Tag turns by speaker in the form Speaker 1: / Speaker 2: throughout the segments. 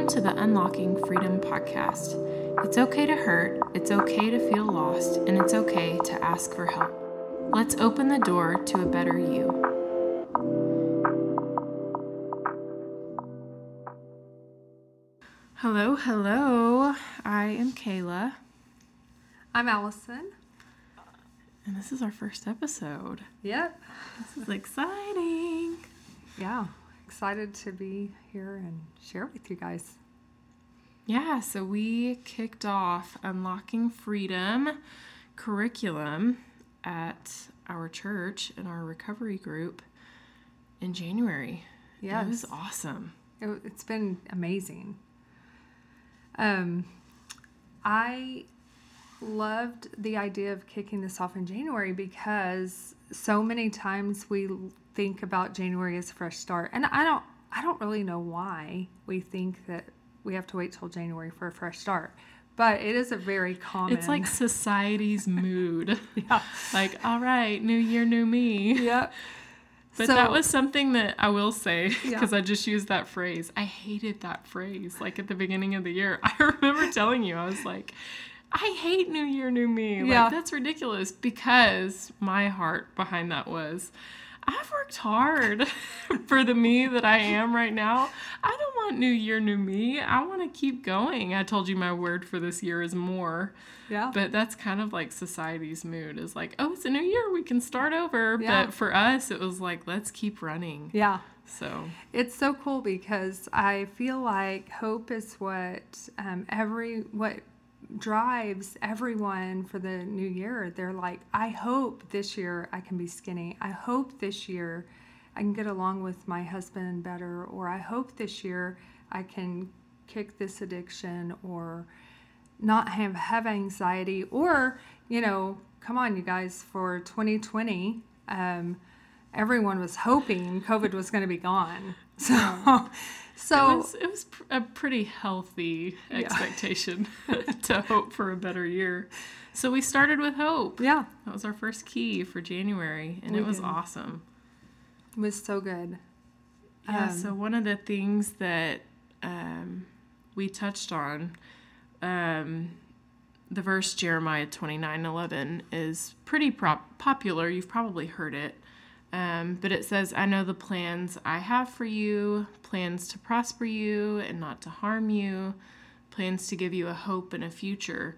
Speaker 1: Welcome to the Unlocking Freedom podcast. It's okay to hurt, it's okay to feel lost, and it's okay to ask for help. Let's open the door to a better you. Hello, hello. I am Kayla,
Speaker 2: I'm Allison.
Speaker 1: and this is our first episode.
Speaker 2: Yep.
Speaker 1: This is exciting.
Speaker 2: Yeah. Excited to be here and share with you guys.
Speaker 1: Yeah, so we kicked off Unlocking Freedom curriculum at our church and our recovery group in January.
Speaker 2: Yes.
Speaker 1: It was awesome.
Speaker 2: It, it's been amazing. Um, I loved the idea of kicking this off in January because so many times we think about January as a fresh start, and I don't, I don't really know why we think that we have to wait till January for a fresh start, but it is a very common.
Speaker 1: It's like society's mood.
Speaker 2: yeah,
Speaker 1: Like, all right, new year, new me.
Speaker 2: yep.
Speaker 1: But
Speaker 2: So-
Speaker 1: that was something that I will say
Speaker 2: Yeah.
Speaker 1: because I just used that phrase. I hated that phrase like at the beginning of the year. I remember telling you, I was like, I hate New Year, New Me. Like,
Speaker 2: Yeah.
Speaker 1: that's ridiculous because my heart behind that was I've worked hard for the me that I am right now. I don't want New Year, New Me. I want to keep going. I told you my word for this year is more.
Speaker 2: Yeah.
Speaker 1: But that's kind of like society's mood is like, oh, it's a new year. We can start over.
Speaker 2: Yeah.
Speaker 1: But for us, it was like, let's keep running.
Speaker 2: yeah.
Speaker 1: So,
Speaker 2: It's so cool because I feel like hope is what um, every what drives everyone for the new year. They're like, I hope this year I can be skinny. I hope this year I can get along with my husband better, or I hope this year I can kick this addiction, or not have have anxiety, or you know, come on, you guys, for 2020. Um, everyone was hoping COVID was going to be gone. So, so
Speaker 1: it was, it was pr- a pretty healthy expectation to hope for a better year. So, we started with hope.
Speaker 2: yeah,
Speaker 1: That was our first key for January, and
Speaker 2: We
Speaker 1: it was
Speaker 2: did.
Speaker 1: awesome.
Speaker 2: it was so good.
Speaker 1: Yeah,
Speaker 2: Um,
Speaker 1: so one of the things that um, we touched on, um, the verse Jeremiah twenty nine eleven is pretty prop- popular. You've probably heard it. Um, but it says, I know the plans I have for you plans to prosper you and not to harm you, plans to give you a hope and a future.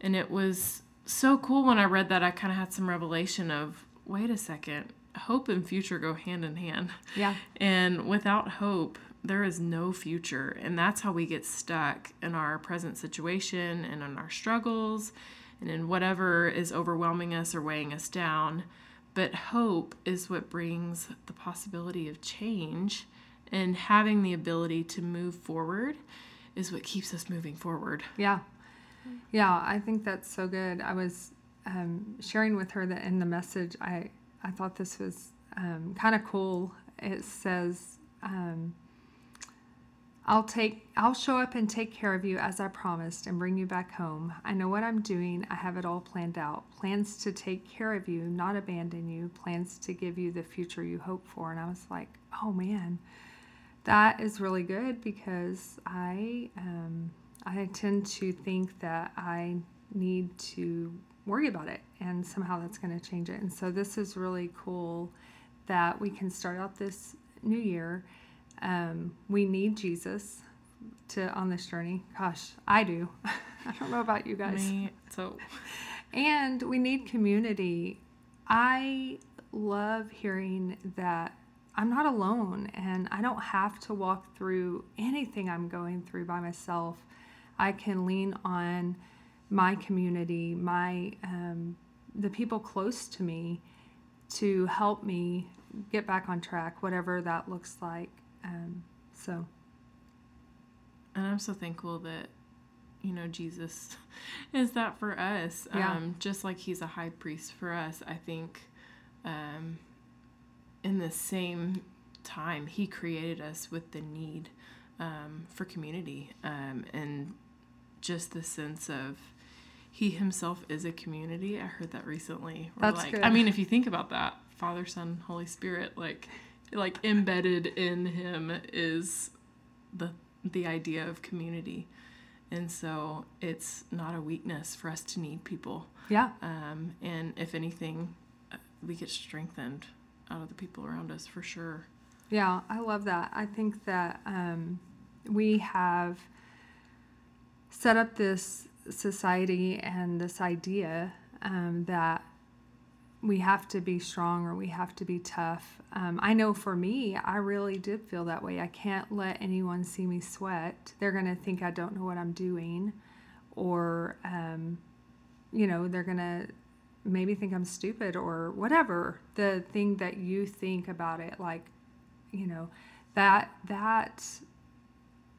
Speaker 1: And it was so cool when I read that. I kind of had some revelation of wait a second, hope and future go hand in hand.
Speaker 2: Yeah,
Speaker 1: And without hope, there is no future. And that's how we get stuck in our present situation and in our struggles and in whatever is overwhelming us or weighing us down. But hope is what brings the possibility of change and having the ability to move forward is what keeps us moving forward.
Speaker 2: yeah, yeah. I think that's so good. I was um, sharing with her that in the message, I I thought this was um, kind of cool. It says. Um, I'll take I'll show up and take care of you as I promised and bring you back home. I know what I'm doing. I have it all planned out. Plans to take care of you, not abandon you. Plans to give you the future you hope for. And I was like, "Oh man. That is really good because I um I tend to think that I need to worry about it and somehow that's going to change it. And so this is really cool that we can start out this new year um, we need Jesus to on this journey. Gosh, I do. I don't know about you guys.
Speaker 1: Me, so
Speaker 2: And we need community. I love hearing that I'm not alone and I don't have to walk through anything I'm going through by myself. I can lean on my community, my um, the people close to me to help me get back on track, whatever that looks like. Um, so
Speaker 1: And I'm so thankful that, you know, Jesus is that for us.
Speaker 2: Yeah.
Speaker 1: Um, just like he's a high priest for us, I think um, in the same time, he created us with the need um, for community um, and just the sense of he himself is a community. I heard that recently. Where,
Speaker 2: That's
Speaker 1: like,
Speaker 2: good.
Speaker 1: I mean, if you think about that, Father, Son, Holy Spirit, like, like embedded in him is the the idea of community. And so it's not a weakness for us to need people.
Speaker 2: Yeah.
Speaker 1: Um, and if anything, uh, we get strengthened out of the people around us for sure.
Speaker 2: Yeah, I love that. I think that um, we have set up this society and this idea um, that we have to be strong or we have to be tough. Um, I know for me, I really did feel that way. I can't let anyone see me sweat. They're going to think I don't know what I'm doing, or, um, you know, they're going to maybe think I'm stupid or whatever. The thing that you think about it, like, you know, that that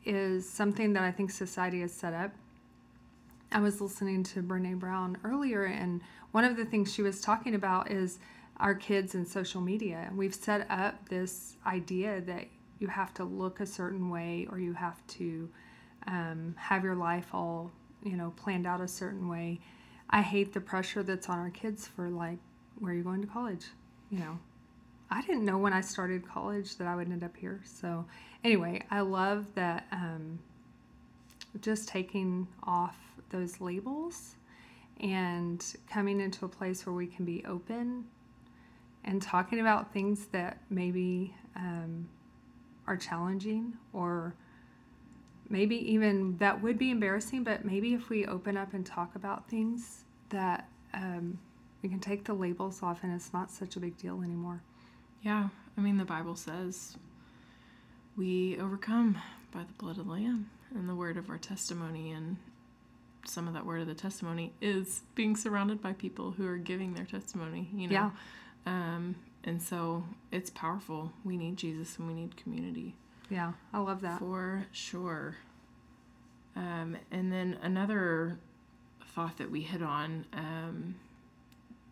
Speaker 2: is something that I think society has set up. I was listening to Brene Brown earlier, and one of the things she was talking about is our kids and social media. We've set up this idea that you have to look a certain way or you have to um, have your life all, you know, planned out a certain way. I hate the pressure that's on our kids for like, where are you going to college? You know, I didn't know when I started college that I would end up here. So, anyway, I love that um, just taking off those labels and coming into a place where we can be open and talking about things that maybe um, are challenging or maybe even that would be embarrassing, but maybe if we open up and talk about things that um, we can take the labels off and it's not such a big deal anymore.
Speaker 1: Yeah, I mean, the Bible says we overcome by the blood of the Lamb and the word of our testimony. And some of that word of the testimony is being surrounded by people who are giving their testimony, you know?
Speaker 2: Yeah.
Speaker 1: Um, and so it's powerful. We need Jesus and we need community.
Speaker 2: Yeah, I love that.
Speaker 1: For sure. Um, and then another thought that we hit on um,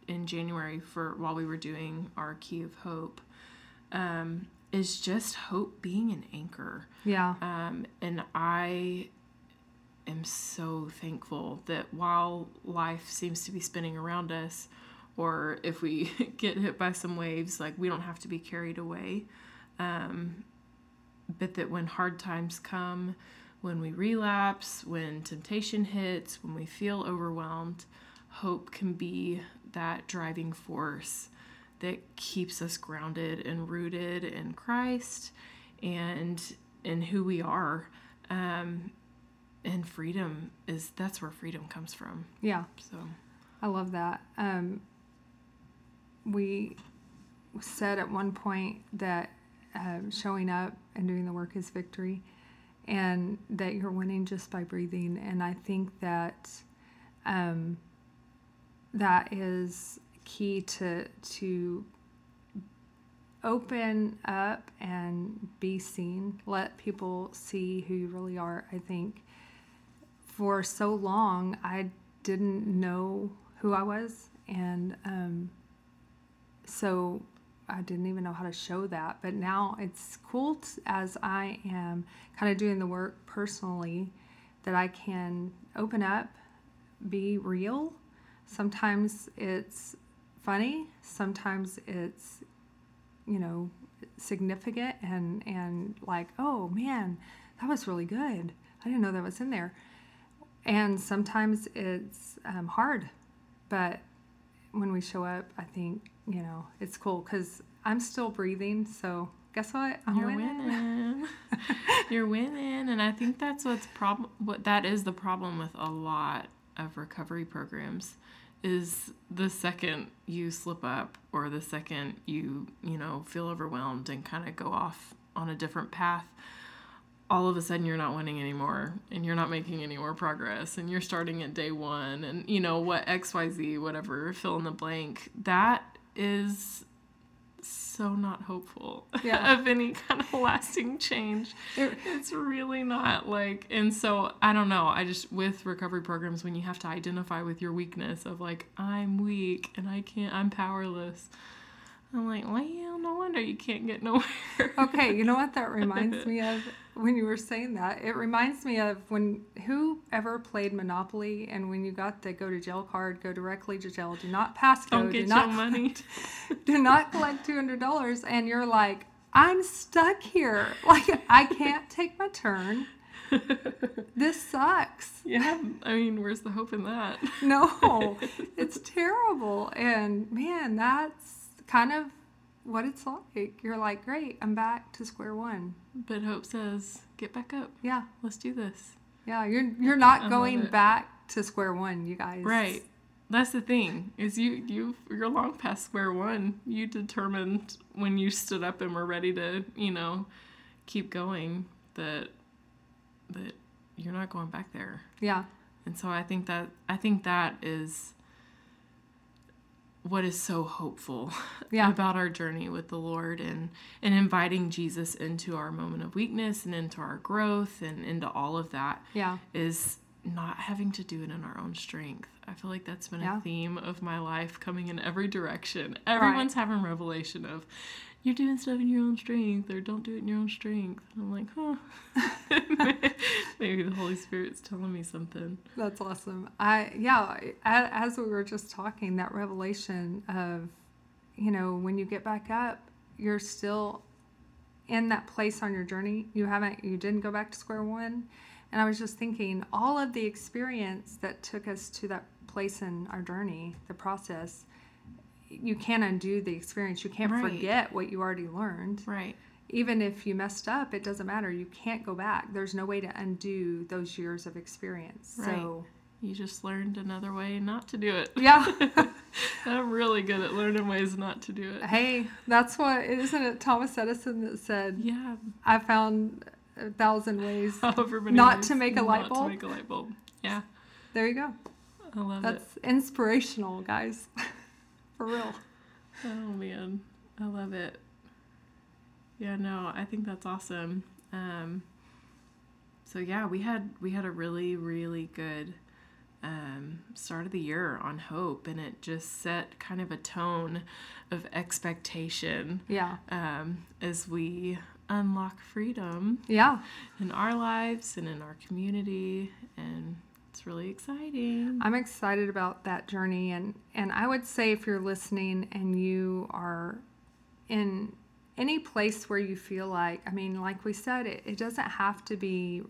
Speaker 1: in January for while we were doing our Key of Hope um, is just hope being an anchor.
Speaker 2: Yeah.
Speaker 1: Um, and I am so thankful that while life seems to be spinning around us, or if we get hit by some waves, like we don't have to be carried away. Um, but that when hard times come, when we relapse, when temptation hits, when we feel overwhelmed, hope can be that driving force that keeps us grounded and rooted in Christ and in who we are. Um, and freedom is that's where freedom comes from.
Speaker 2: Yeah.
Speaker 1: So
Speaker 2: I love that. Um, we said at one point that um, showing up and doing the work is victory, and that you're winning just by breathing. And I think that um, that is key to to open up and be seen. Let people see who you really are. I think for so long I didn't know who I was, and um, so I didn't even know how to show that. But now it's cool t- as I am kind of doing the work personally that I can open up, be real. Sometimes it's funny, sometimes it's, you know, significant and, and like, oh man, that was really good. I didn't know that was in there. And sometimes it's um, hard, but when we show up, I think you know it's cool because I'm still breathing. So guess what? I'm
Speaker 1: You're winning. You're winning, and I think that's what's problem. What that is the problem with a lot of recovery programs is the second you slip up or the second you you know feel overwhelmed and kind of go off on a different path all of a sudden you're not winning anymore and you're not making any more progress and you're starting at day one and you know what xyz whatever fill in the blank that is so not hopeful
Speaker 2: Yeah.
Speaker 1: of any kind of lasting change it's really not like and so i don't know i just with recovery programs when you have to identify with your weakness of like i'm weak and i can't i'm powerless i'm like well no wonder you can't get nowhere
Speaker 2: okay, you know what that reminds me of when you were saying that? It reminds me of when who ever played Monopoly and when you got the go to jail card, go directly to jail. Do not pass go.
Speaker 1: don't
Speaker 2: do not
Speaker 1: money
Speaker 2: do not collect two hundred dollars, and you're like, I'm stuck here. Like I can't take my turn. this sucks.
Speaker 1: Yeah, I mean, where's the hope in that?
Speaker 2: No, it's terrible. And man, that's kind of what it's like. You're like, great, I'm back to square one.
Speaker 1: But hope says, get back up.
Speaker 2: Yeah,
Speaker 1: Let's do this.
Speaker 2: yeah. You're you're not
Speaker 1: love
Speaker 2: going back to square one, you guys.
Speaker 1: Right. That's the thing is you you you're long past square one. You determined when you stood up and were ready to you know keep going that that you're not going back there.
Speaker 2: Yeah.
Speaker 1: And so I think that I think that is what is so hopeful
Speaker 2: Yeah.
Speaker 1: about our journey with the Lord and and inviting Jesus into our moment of weakness and into our growth and into all of that
Speaker 2: Yeah.
Speaker 1: is not having to do it in our own strength. I feel like that's been
Speaker 2: Yeah.
Speaker 1: a theme of my life coming in every direction. Everyone's having revelation of you're doing stuff in your own strength or don't do it in your own strength. And I'm like, huh. Maybe the Holy Spirit's telling me something.
Speaker 2: That's awesome. I yeah, as we were just talking, that revelation of, you know, when you get back up, you're still in that place on your journey. You haven't, you didn't go back to square one. And I was just thinking, all of the experience that took us to that place in our journey, the process, you can't undo the experience. You can't
Speaker 1: Right.
Speaker 2: forget what you already learned
Speaker 1: Right.
Speaker 2: even if you messed up, it doesn't matter. You can't go back. There's no way to undo those years of experience. So,
Speaker 1: You just learned another way not to do it.
Speaker 2: yeah.
Speaker 1: I'm really good at learning ways not to do it.
Speaker 2: hey, that's what, isn't it Thomas Edison that said,
Speaker 1: Yeah.
Speaker 2: I found a thousand ways.
Speaker 1: However many
Speaker 2: Not
Speaker 1: ways
Speaker 2: to make a light
Speaker 1: not
Speaker 2: bulb?
Speaker 1: to make a light bulb. Yeah.
Speaker 2: There you go.
Speaker 1: I love it.
Speaker 2: That's inspirational, guys. For real.
Speaker 1: Oh man, I love it. Yeah, no, I think that's awesome. Um, so yeah, we had we had a really really good um, start of the year on hope, and it just set kind of a tone of expectation
Speaker 2: Yeah.
Speaker 1: um, as we unlock freedom
Speaker 2: Yeah.
Speaker 1: in our lives and in our community, and it's really exciting.
Speaker 2: I'm excited about that journey and and I would say if you're listening and you are in any place where you feel like I mean like we said it, it doesn't have to be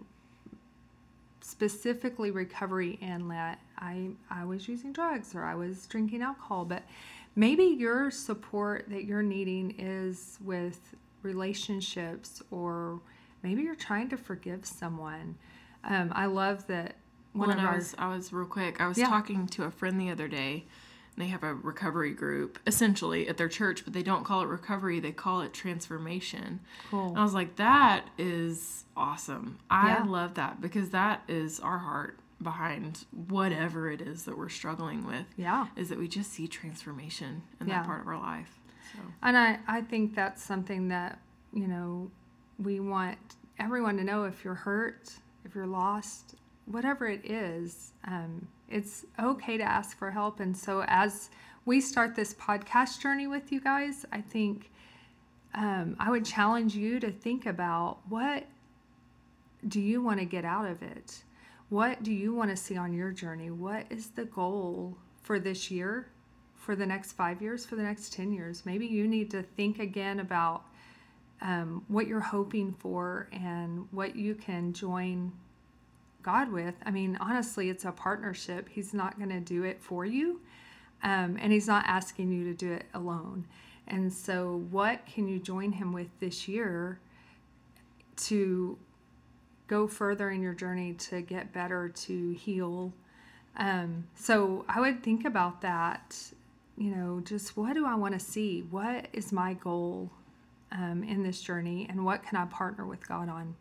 Speaker 2: specifically recovery inlet I I was using drugs or I was drinking alcohol but maybe your support that you're needing is with relationships or maybe you're trying to forgive someone um, I love that one
Speaker 1: Well,
Speaker 2: of
Speaker 1: I
Speaker 2: our
Speaker 1: was, I was real quick. I was
Speaker 2: Yeah.
Speaker 1: talking to a friend the other day, and they have a recovery group essentially at their church, but they don't call it recovery; they call it transformation.
Speaker 2: cool
Speaker 1: And I was like, that is awesome. I
Speaker 2: Yeah.
Speaker 1: love that because that is our heart behind whatever it is that we're struggling with.
Speaker 2: yeah
Speaker 1: Is that we just see transformation in
Speaker 2: Yeah.
Speaker 1: that part of our life. So
Speaker 2: And I, I think that's something that, you know, we want everyone to know if you're hurt, if you're lost, whatever it is, um, it's okay to ask for help. And so as we start this podcast journey with you guys, I think um, I would challenge you to think about what do you want to get out of it? What do you want to see on your journey? What is the goal for this year, for the next five years, for the next 10 years? Maybe you need to think again about um, what you're hoping for and what you can join God with. I mean, honestly, it's a partnership. He's not going to do it for you, um, and He's not asking you to do it alone. And so, what can you join Him with this year to go further in your journey to get better, to heal? Um, so, I would think about that. You know, just what do I want to see? What is my goal um, in this journey, and what can I partner with God on?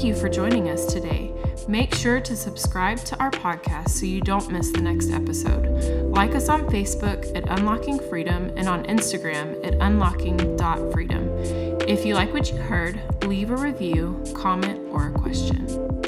Speaker 1: Thank you for joining us today. Make sure to subscribe to our podcast so you don't miss the next episode. Like us on Facebook at Unlocking Freedom and on Instagram at unlocking.freedom. If you like what you heard, leave a review, comment, or a question.